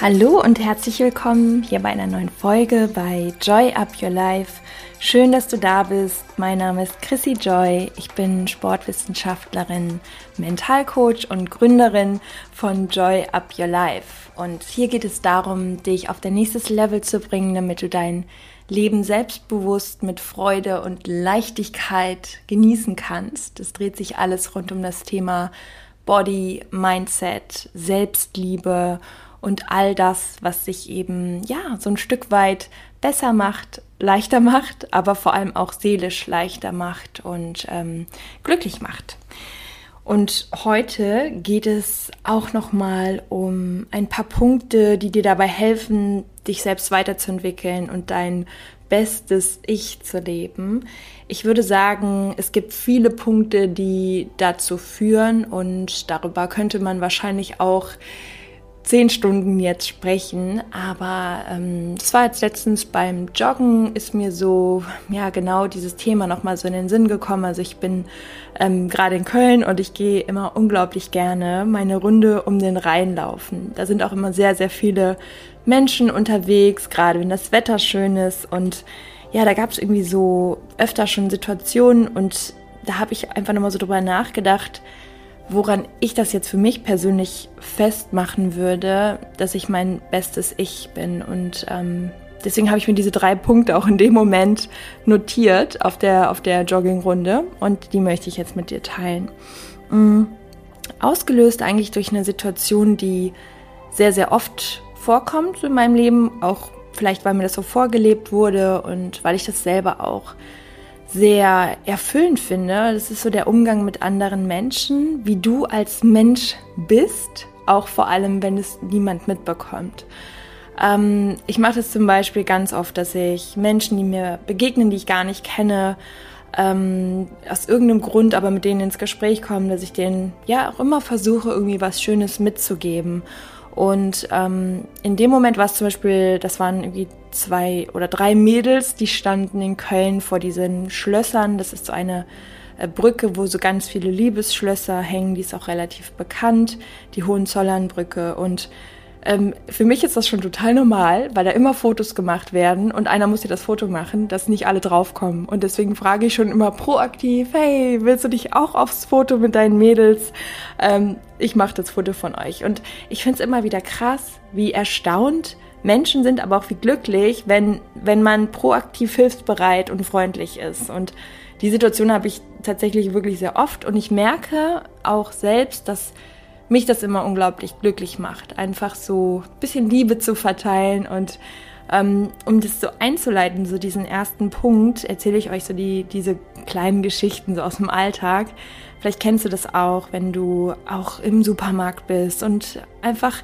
Hallo und herzlich willkommen hier bei einer neuen Folge bei Joy Up Your Life. Schön, dass du da bist. Mein Name ist Chrissy Joy. Ich bin Sportwissenschaftlerin, Mentalcoach und Gründerin von Joy Up Your Life. Und hier geht es darum, dich auf dein nächstes Level zu bringen, damit du dein Leben selbstbewusst mit Freude und Leichtigkeit genießen kannst. Es dreht sich alles rund um das Thema Body, Mindset, Selbstliebe und all das, was sich eben ja so ein Stück weit besser macht, leichter macht, aber vor allem auch seelisch leichter macht und ähm, glücklich macht. Und heute geht es auch noch mal um ein paar Punkte, die dir dabei helfen, dich selbst weiterzuentwickeln und dein bestes Ich zu leben. Ich würde sagen, es gibt viele Punkte, die dazu führen und darüber könnte man wahrscheinlich auch zehn Stunden jetzt sprechen, aber ähm, das war jetzt letztens beim Joggen, ist mir so, ja genau dieses Thema nochmal so in den Sinn gekommen. Also ich bin ähm, gerade in Köln und ich gehe immer unglaublich gerne meine Runde um den Rhein laufen. Da sind auch immer sehr, sehr viele Menschen unterwegs, gerade wenn das Wetter schön ist und ja, da gab es irgendwie so öfter schon Situationen und da habe ich einfach nochmal so drüber nachgedacht, woran ich das jetzt für mich persönlich festmachen würde, dass ich mein bestes Ich bin. Und ähm, deswegen habe ich mir diese drei Punkte auch in dem Moment notiert auf der, auf der Joggingrunde und die möchte ich jetzt mit dir teilen. Mhm. Ausgelöst eigentlich durch eine Situation, die sehr, sehr oft vorkommt in meinem Leben, auch vielleicht weil mir das so vorgelebt wurde und weil ich das selber auch sehr erfüllend finde. Das ist so der Umgang mit anderen Menschen, wie du als Mensch bist, auch vor allem, wenn es niemand mitbekommt. Ähm, ich mache das zum Beispiel ganz oft, dass ich Menschen, die mir begegnen, die ich gar nicht kenne, ähm, aus irgendeinem Grund aber mit denen ins Gespräch kommen, dass ich denen ja auch immer versuche, irgendwie was Schönes mitzugeben. Und ähm, in dem Moment war es zum Beispiel, das waren irgendwie zwei oder drei Mädels, die standen in Köln vor diesen Schlössern. Das ist so eine äh, Brücke, wo so ganz viele Liebesschlösser hängen. Die ist auch relativ bekannt, die Hohenzollernbrücke. Und ähm, für mich ist das schon total normal, weil da immer Fotos gemacht werden und einer muss ja das Foto machen, dass nicht alle draufkommen. Und deswegen frage ich schon immer proaktiv, hey, willst du dich auch aufs Foto mit deinen Mädels? Ähm, ich mache das Foto von euch. Und ich finde es immer wieder krass, wie erstaunt Menschen sind, aber auch wie glücklich, wenn, wenn man proaktiv hilfsbereit und freundlich ist. Und die Situation habe ich tatsächlich wirklich sehr oft und ich merke auch selbst, dass mich das immer unglaublich glücklich macht, einfach so ein bisschen Liebe zu verteilen und ähm, um das so einzuleiten, so diesen ersten Punkt, erzähle ich euch so die, diese kleinen Geschichten so aus dem Alltag. Vielleicht kennst du das auch, wenn du auch im Supermarkt bist und einfach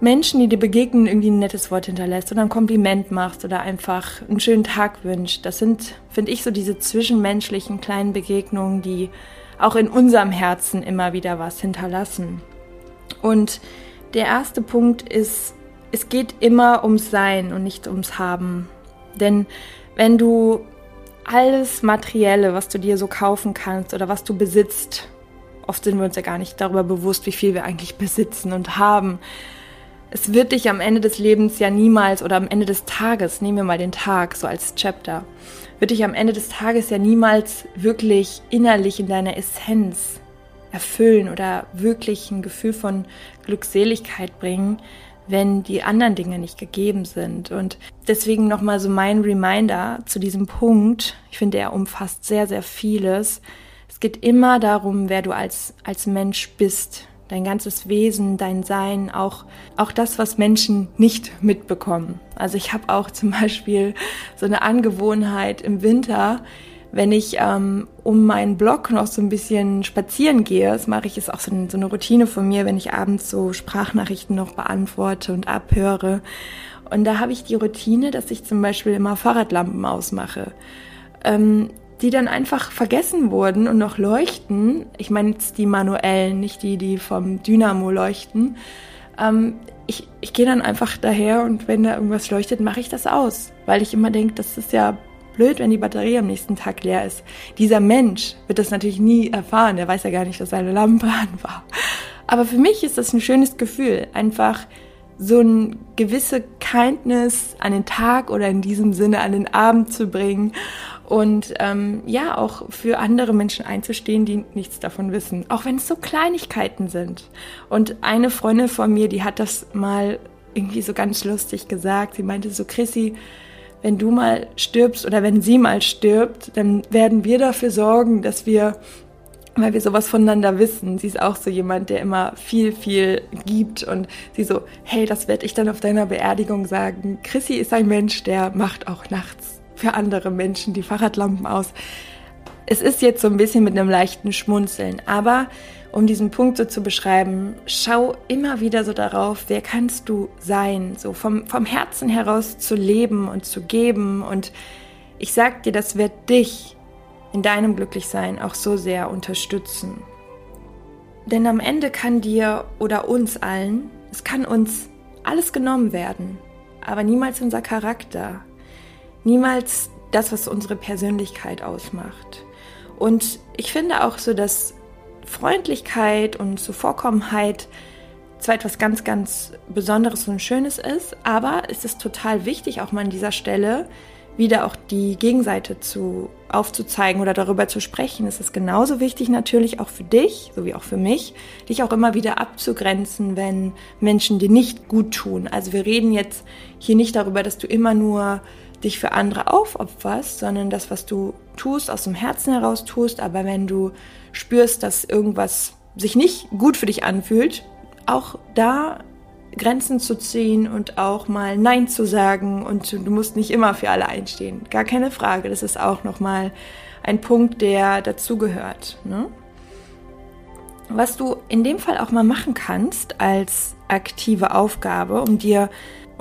Menschen, die dir begegnen, irgendwie ein nettes Wort hinterlässt oder ein Kompliment machst oder einfach einen schönen Tag wünscht. Das sind, finde ich, so diese zwischenmenschlichen kleinen Begegnungen, die auch in unserem Herzen immer wieder was hinterlassen. Und der erste Punkt ist, es geht immer ums Sein und nicht ums Haben. Denn wenn du alles Materielle, was du dir so kaufen kannst oder was du besitzt, oft sind wir uns ja gar nicht darüber bewusst, wie viel wir eigentlich besitzen und haben. Es wird dich am Ende des Lebens ja niemals oder am Ende des Tages, nehmen wir mal den Tag so als Chapter, wird dich am Ende des Tages ja niemals wirklich innerlich in deiner Essenz erfüllen oder wirklich ein Gefühl von Glückseligkeit bringen, wenn die anderen Dinge nicht gegeben sind. Und deswegen nochmal so mein Reminder zu diesem Punkt. Ich finde, er umfasst sehr, sehr vieles. Es geht immer darum, wer du als, als Mensch bist dein ganzes Wesen, dein Sein, auch, auch das, was Menschen nicht mitbekommen. Also ich habe auch zum Beispiel so eine Angewohnheit im Winter, wenn ich ähm, um meinen Blog noch so ein bisschen spazieren gehe, das mache ich, ist auch so eine, so eine Routine von mir, wenn ich abends so Sprachnachrichten noch beantworte und abhöre. Und da habe ich die Routine, dass ich zum Beispiel immer Fahrradlampen ausmache. Ähm, die dann einfach vergessen wurden und noch leuchten. Ich meine jetzt die manuellen, nicht die, die vom Dynamo leuchten. Ähm, ich, ich gehe dann einfach daher und wenn da irgendwas leuchtet, mache ich das aus, weil ich immer denke, das ist ja blöd, wenn die Batterie am nächsten Tag leer ist. Dieser Mensch wird das natürlich nie erfahren, der weiß ja gar nicht, dass seine Lampe an war. Aber für mich ist das ein schönes Gefühl, einfach so eine gewisse Kindness an den Tag oder in diesem Sinne an den Abend zu bringen und ähm, ja, auch für andere Menschen einzustehen, die nichts davon wissen, auch wenn es so Kleinigkeiten sind. Und eine Freundin von mir, die hat das mal irgendwie so ganz lustig gesagt. Sie meinte so, Chrissy, wenn du mal stirbst oder wenn sie mal stirbt, dann werden wir dafür sorgen, dass wir weil wir sowas voneinander wissen. Sie ist auch so jemand, der immer viel, viel gibt und sie so, hey, das werde ich dann auf deiner Beerdigung sagen. Chrissy ist ein Mensch, der macht auch nachts für andere Menschen die Fahrradlampen aus. Es ist jetzt so ein bisschen mit einem leichten Schmunzeln, aber um diesen Punkt so zu beschreiben, schau immer wieder so darauf, wer kannst du sein, so vom, vom Herzen heraus zu leben und zu geben und ich sag dir, das wird dich in deinem Glücklichsein auch so sehr unterstützen. Denn am Ende kann dir oder uns allen, es kann uns alles genommen werden, aber niemals unser Charakter, niemals das, was unsere Persönlichkeit ausmacht. Und ich finde auch so, dass Freundlichkeit und Zuvorkommenheit zwar etwas ganz, ganz Besonderes und Schönes ist, aber es ist total wichtig, auch mal an dieser Stelle, wieder auch die Gegenseite zu aufzuzeigen oder darüber zu sprechen. Es ist genauso wichtig natürlich auch für dich, sowie auch für mich, dich auch immer wieder abzugrenzen, wenn Menschen dir nicht gut tun. Also wir reden jetzt hier nicht darüber, dass du immer nur dich für andere aufopferst, sondern das, was du tust, aus dem Herzen heraus tust. Aber wenn du spürst, dass irgendwas sich nicht gut für dich anfühlt, auch da Grenzen zu ziehen und auch mal Nein zu sagen und du musst nicht immer für alle einstehen. Gar keine Frage. Das ist auch nochmal ein Punkt, der dazugehört. Ne? Was du in dem Fall auch mal machen kannst als aktive Aufgabe, um dir,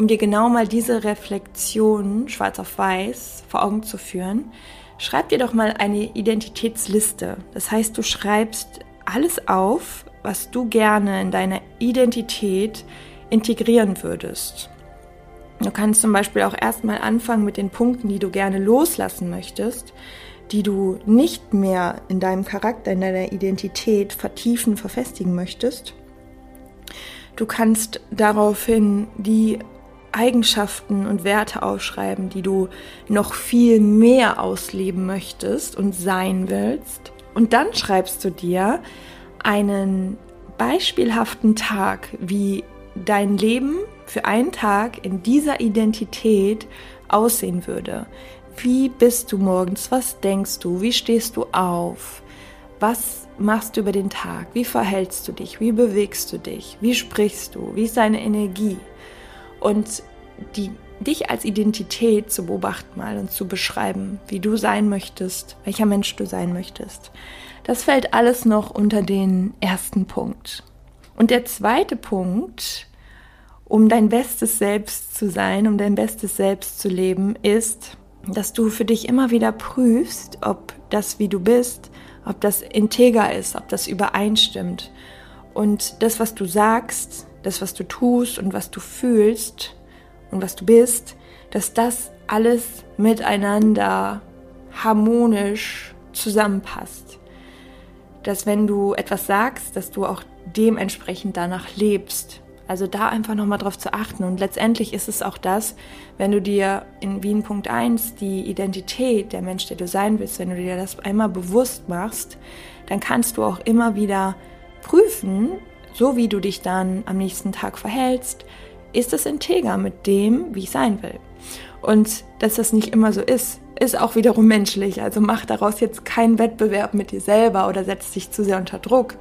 um dir genau mal diese Reflexion schwarz auf weiß vor Augen zu führen, schreib dir doch mal eine Identitätsliste. Das heißt, du schreibst alles auf, was du gerne in deiner Identität integrieren würdest. Du kannst zum Beispiel auch erstmal anfangen mit den Punkten, die du gerne loslassen möchtest, die du nicht mehr in deinem Charakter, in deiner Identität vertiefen, verfestigen möchtest. Du kannst daraufhin die Eigenschaften und Werte aufschreiben, die du noch viel mehr ausleben möchtest und sein willst. Und dann schreibst du dir einen beispielhaften Tag, wie dein Leben für einen Tag in dieser Identität aussehen würde. Wie bist du morgens? Was denkst du? Wie stehst du auf? Was machst du über den Tag? Wie verhältst du dich? Wie bewegst du dich? Wie sprichst du? Wie ist deine Energie? Und die, dich als Identität zu beobachten mal und zu beschreiben, wie du sein möchtest, welcher Mensch du sein möchtest. Das fällt alles noch unter den ersten Punkt. Und der zweite Punkt, um dein bestes Selbst zu sein, um dein bestes Selbst zu leben, ist, dass du für dich immer wieder prüfst, ob das, wie du bist, ob das integer ist, ob das übereinstimmt. Und das, was du sagst, das, was du tust und was du fühlst und was du bist, dass das alles miteinander harmonisch zusammenpasst. Dass wenn du etwas sagst, dass du auch dementsprechend danach lebst. Also da einfach nochmal drauf zu achten. Und letztendlich ist es auch das, wenn du dir in Wien Punkt 1 die Identität der Mensch, der du sein willst, wenn du dir das einmal bewusst machst, dann kannst du auch immer wieder prüfen, so wie du dich dann am nächsten Tag verhältst, ist es integer mit dem, wie ich sein will. Und dass das nicht immer so ist, ist auch wiederum menschlich. Also mach daraus jetzt keinen Wettbewerb mit dir selber oder setz dich zu sehr unter Druck,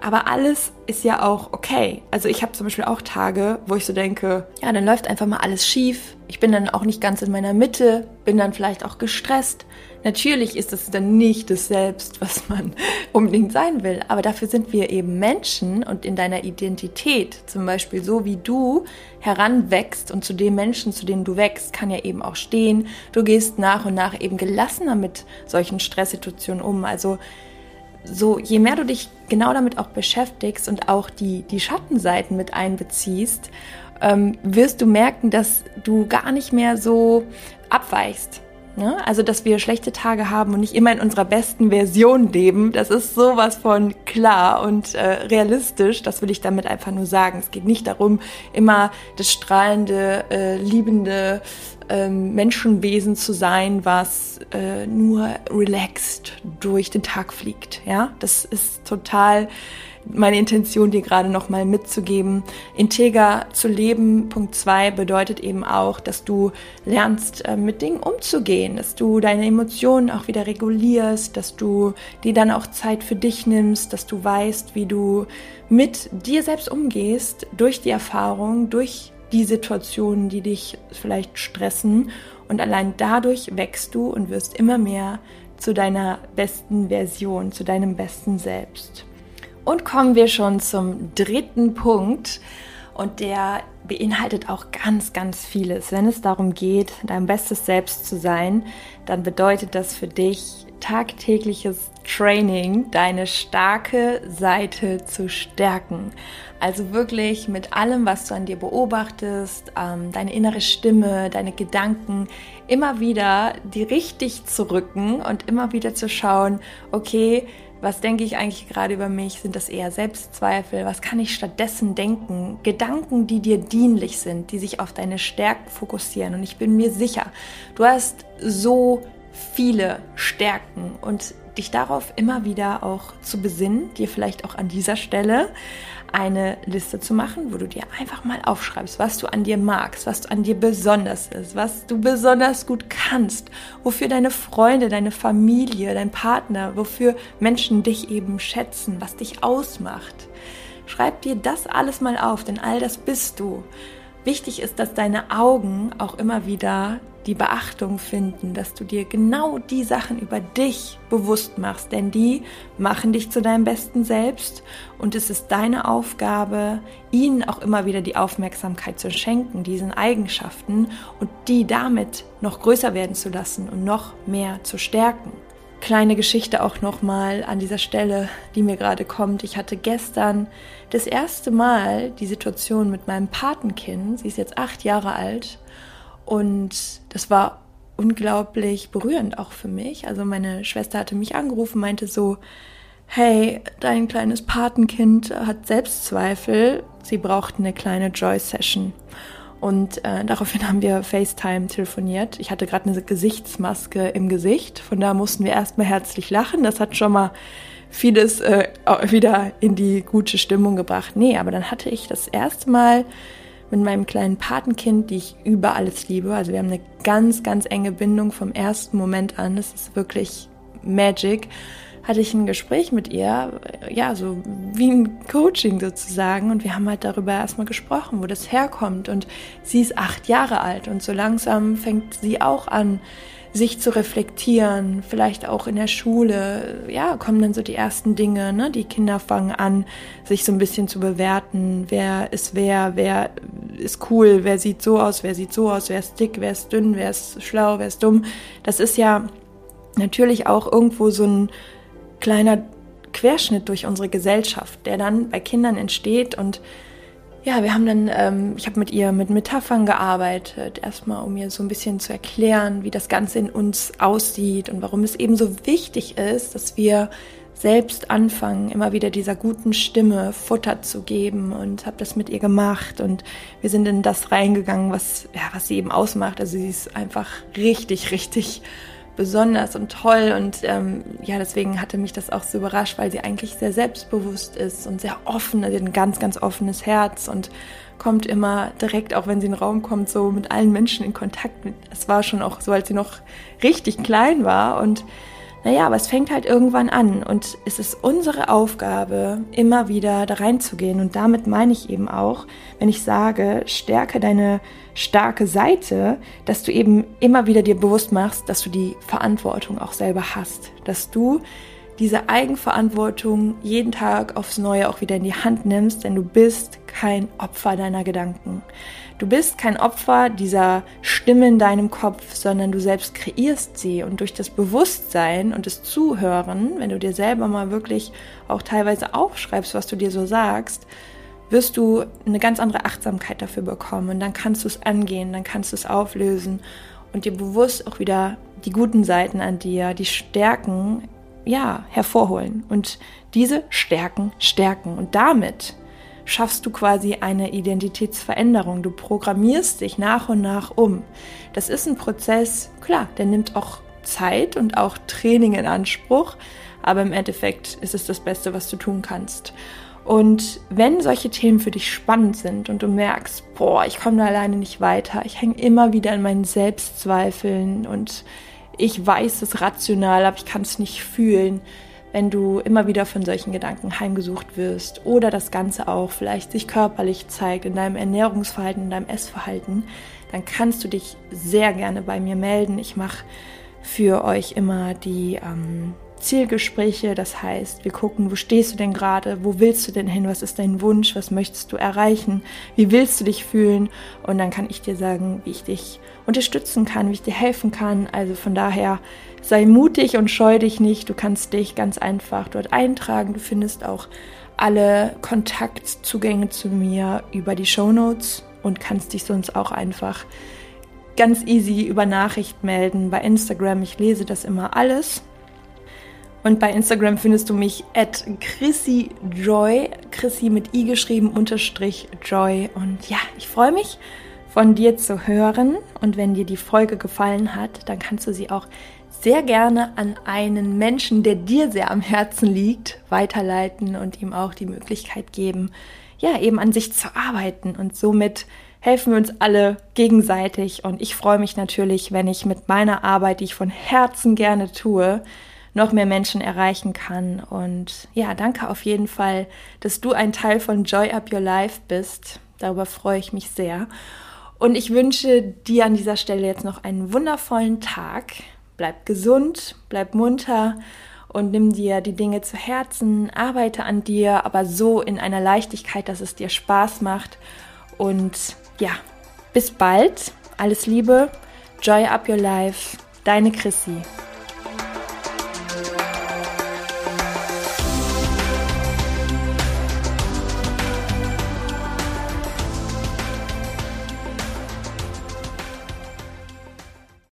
aber alles ist ja auch okay. Also ich habe zum Beispiel auch Tage, wo ich so denke, ja, dann läuft einfach mal alles schief. Ich bin dann auch nicht ganz in meiner Mitte, bin dann vielleicht auch gestresst. Natürlich ist es dann nicht das Selbst, was man unbedingt sein will. Aber dafür sind wir eben Menschen und in deiner Identität, zum Beispiel so wie du heranwächst und zu dem Menschen, zu dem du wächst, kann ja eben auch stehen. Du gehst nach und nach eben gelassener mit solchen Stresssituationen um. Also so, je mehr du dich genau damit auch beschäftigst und auch die, die Schattenseiten mit einbeziehst, ähm, wirst du merken, dass du gar nicht mehr so abweichst. Ne? Also, dass wir schlechte Tage haben und nicht immer in unserer besten Version leben, das ist sowas von klar und äh, realistisch. Das will ich damit einfach nur sagen. Es geht nicht darum, immer das strahlende, äh, liebende ähm, Menschenwesen zu sein, was äh, nur relaxed durch den Tag fliegt. Ja, das ist total meine Intention, dir gerade nochmal mitzugeben. Integer zu leben, Punkt zwei, bedeutet eben auch, dass du lernst, äh, mit Dingen umzugehen, dass du deine Emotionen auch wieder regulierst, dass du dir dann auch Zeit für dich nimmst, dass du weißt, wie du mit dir selbst umgehst, durch die Erfahrung, durch die Situationen, die dich vielleicht stressen. Und allein dadurch wächst du und wirst immer mehr zu deiner besten Version, zu deinem besten Selbst. Und kommen wir schon zum dritten Punkt. Und der beinhaltet auch ganz, ganz vieles. Wenn es darum geht, dein bestes Selbst zu sein, dann bedeutet das für dich tagtägliches Training, deine starke Seite zu stärken. Also wirklich mit allem, was du an dir beobachtest, ähm, deine innere Stimme, deine Gedanken, immer wieder die richtig zu rücken und immer wieder zu schauen, okay, was denke ich eigentlich gerade über mich? Sind das eher Selbstzweifel? Was kann ich stattdessen denken? Gedanken, die dir dienlich sind, die sich auf deine Stärken fokussieren. Und ich bin mir sicher, du hast so viele Stärken und dich darauf immer wieder auch zu besinnen, dir vielleicht auch an dieser Stelle eine Liste zu machen, wo du dir einfach mal aufschreibst, was du an dir magst, was du an dir besonders ist, was du besonders gut kannst, wofür deine Freunde, deine Familie, dein Partner, wofür Menschen dich eben schätzen, was dich ausmacht. Schreib dir das alles mal auf, denn all das bist du. Wichtig ist, dass deine Augen auch immer wieder die Beachtung finden, dass du dir genau die Sachen über dich bewusst machst, denn die machen dich zu deinem besten Selbst und es ist deine Aufgabe, ihnen auch immer wieder die Aufmerksamkeit zu schenken, diesen Eigenschaften und die damit noch größer werden zu lassen und noch mehr zu stärken. Kleine Geschichte auch nochmal an dieser Stelle, die mir gerade kommt. Ich hatte gestern das erste Mal die Situation mit meinem Patenkind. Sie ist jetzt acht Jahre alt und das war unglaublich berührend auch für mich. Also meine Schwester hatte mich angerufen, meinte so, hey, dein kleines Patenkind hat Selbstzweifel, sie braucht eine kleine Joy-Session. Und äh, daraufhin haben wir FaceTime telefoniert. Ich hatte gerade eine Gesichtsmaske im Gesicht, von da mussten wir erstmal herzlich lachen. Das hat schon mal vieles äh, wieder in die gute Stimmung gebracht. Nee, aber dann hatte ich das erste Mal mit meinem kleinen Patenkind, die ich über alles liebe. Also wir haben eine ganz, ganz enge Bindung vom ersten Moment an. Das ist wirklich Magic. Hatte ich ein Gespräch mit ihr, ja, so wie ein Coaching sozusagen. Und wir haben halt darüber erstmal gesprochen, wo das herkommt. Und sie ist acht Jahre alt und so langsam fängt sie auch an, sich zu reflektieren, vielleicht auch in der Schule, ja, kommen dann so die ersten Dinge, ne? Die Kinder fangen an, sich so ein bisschen zu bewerten, wer ist wer, wer ist cool, wer sieht so aus, wer sieht so aus, wer ist dick, wer ist dünn, wer ist schlau, wer ist dumm. Das ist ja natürlich auch irgendwo so ein kleiner Querschnitt durch unsere Gesellschaft, der dann bei Kindern entsteht und ja, wir haben dann, ähm, ich habe mit ihr mit Metaphern gearbeitet, erstmal um ihr so ein bisschen zu erklären, wie das Ganze in uns aussieht und warum es eben so wichtig ist, dass wir selbst anfangen, immer wieder dieser guten Stimme Futter zu geben und habe das mit ihr gemacht und wir sind in das reingegangen, was ja, was sie eben ausmacht. Also sie ist einfach richtig, richtig besonders und toll. Und ähm, ja, deswegen hatte mich das auch so überrascht, weil sie eigentlich sehr selbstbewusst ist und sehr offen, hat ein ganz, ganz offenes Herz und kommt immer direkt, auch wenn sie in den Raum kommt, so mit allen Menschen in Kontakt. Es war schon auch so, als sie noch richtig klein war. Und naja, aber es fängt halt irgendwann an und es ist unsere Aufgabe, immer wieder da reinzugehen. Und damit meine ich eben auch, wenn ich sage, stärke deine starke Seite, dass du eben immer wieder dir bewusst machst, dass du die Verantwortung auch selber hast, dass du diese Eigenverantwortung jeden Tag aufs Neue auch wieder in die Hand nimmst, denn du bist kein Opfer deiner Gedanken. Du bist kein Opfer dieser Stimme in deinem Kopf, sondern du selbst kreierst sie. Und durch das Bewusstsein und das Zuhören, wenn du dir selber mal wirklich auch teilweise aufschreibst, was du dir so sagst, wirst du eine ganz andere Achtsamkeit dafür bekommen. Und dann kannst du es angehen, dann kannst du es auflösen und dir bewusst auch wieder die guten Seiten an dir, die Stärken, ja, hervorholen. Und diese Stärken stärken. Und damit schaffst du quasi eine Identitätsveränderung. Du programmierst dich nach und nach um. Das ist ein Prozess, klar, der nimmt auch Zeit und auch Training in Anspruch, aber im Endeffekt ist es das Beste, was du tun kannst. Und wenn solche Themen für dich spannend sind und du merkst, boah, ich komme da alleine nicht weiter, ich hänge immer wieder in meinen Selbstzweifeln und ich weiß es rational, aber ich kann es nicht fühlen, wenn du immer wieder von solchen Gedanken heimgesucht wirst oder das Ganze auch vielleicht sich körperlich zeigt in deinem Ernährungsverhalten, in deinem Essverhalten, dann kannst du dich sehr gerne bei mir melden. Ich mache für euch immer die ähm, Zielgespräche. Das heißt, wir gucken, wo stehst du denn gerade, wo willst du denn hin, was ist dein Wunsch, was möchtest du erreichen, wie willst du dich fühlen und dann kann ich dir sagen, wie ich dich unterstützen kann, wie ich dir helfen kann. Also von daher sei mutig und scheu dich nicht. Du kannst dich ganz einfach dort eintragen. Du findest auch alle Kontaktzugänge zu mir über die Show Notes und kannst dich sonst auch einfach ganz easy über Nachricht melden bei Instagram. Ich lese das immer alles. Und bei Instagram findest du mich at Chrissy Joy, Chrissy mit i geschrieben, unterstrich Joy. Und ja, ich freue mich von dir zu hören. Und wenn dir die Folge gefallen hat, dann kannst du sie auch sehr gerne an einen Menschen, der dir sehr am Herzen liegt, weiterleiten und ihm auch die Möglichkeit geben, ja, eben an sich zu arbeiten. Und somit helfen wir uns alle gegenseitig. Und ich freue mich natürlich, wenn ich mit meiner Arbeit, die ich von Herzen gerne tue, noch mehr Menschen erreichen kann. Und ja, danke auf jeden Fall, dass du ein Teil von Joy Up Your Life bist. Darüber freue ich mich sehr. Und ich wünsche dir an dieser Stelle jetzt noch einen wundervollen Tag. Bleib gesund, bleib munter und nimm dir die Dinge zu Herzen, arbeite an dir, aber so in einer Leichtigkeit, dass es dir Spaß macht. Und ja, bis bald. Alles Liebe. Joy up your life. Deine Chrissy.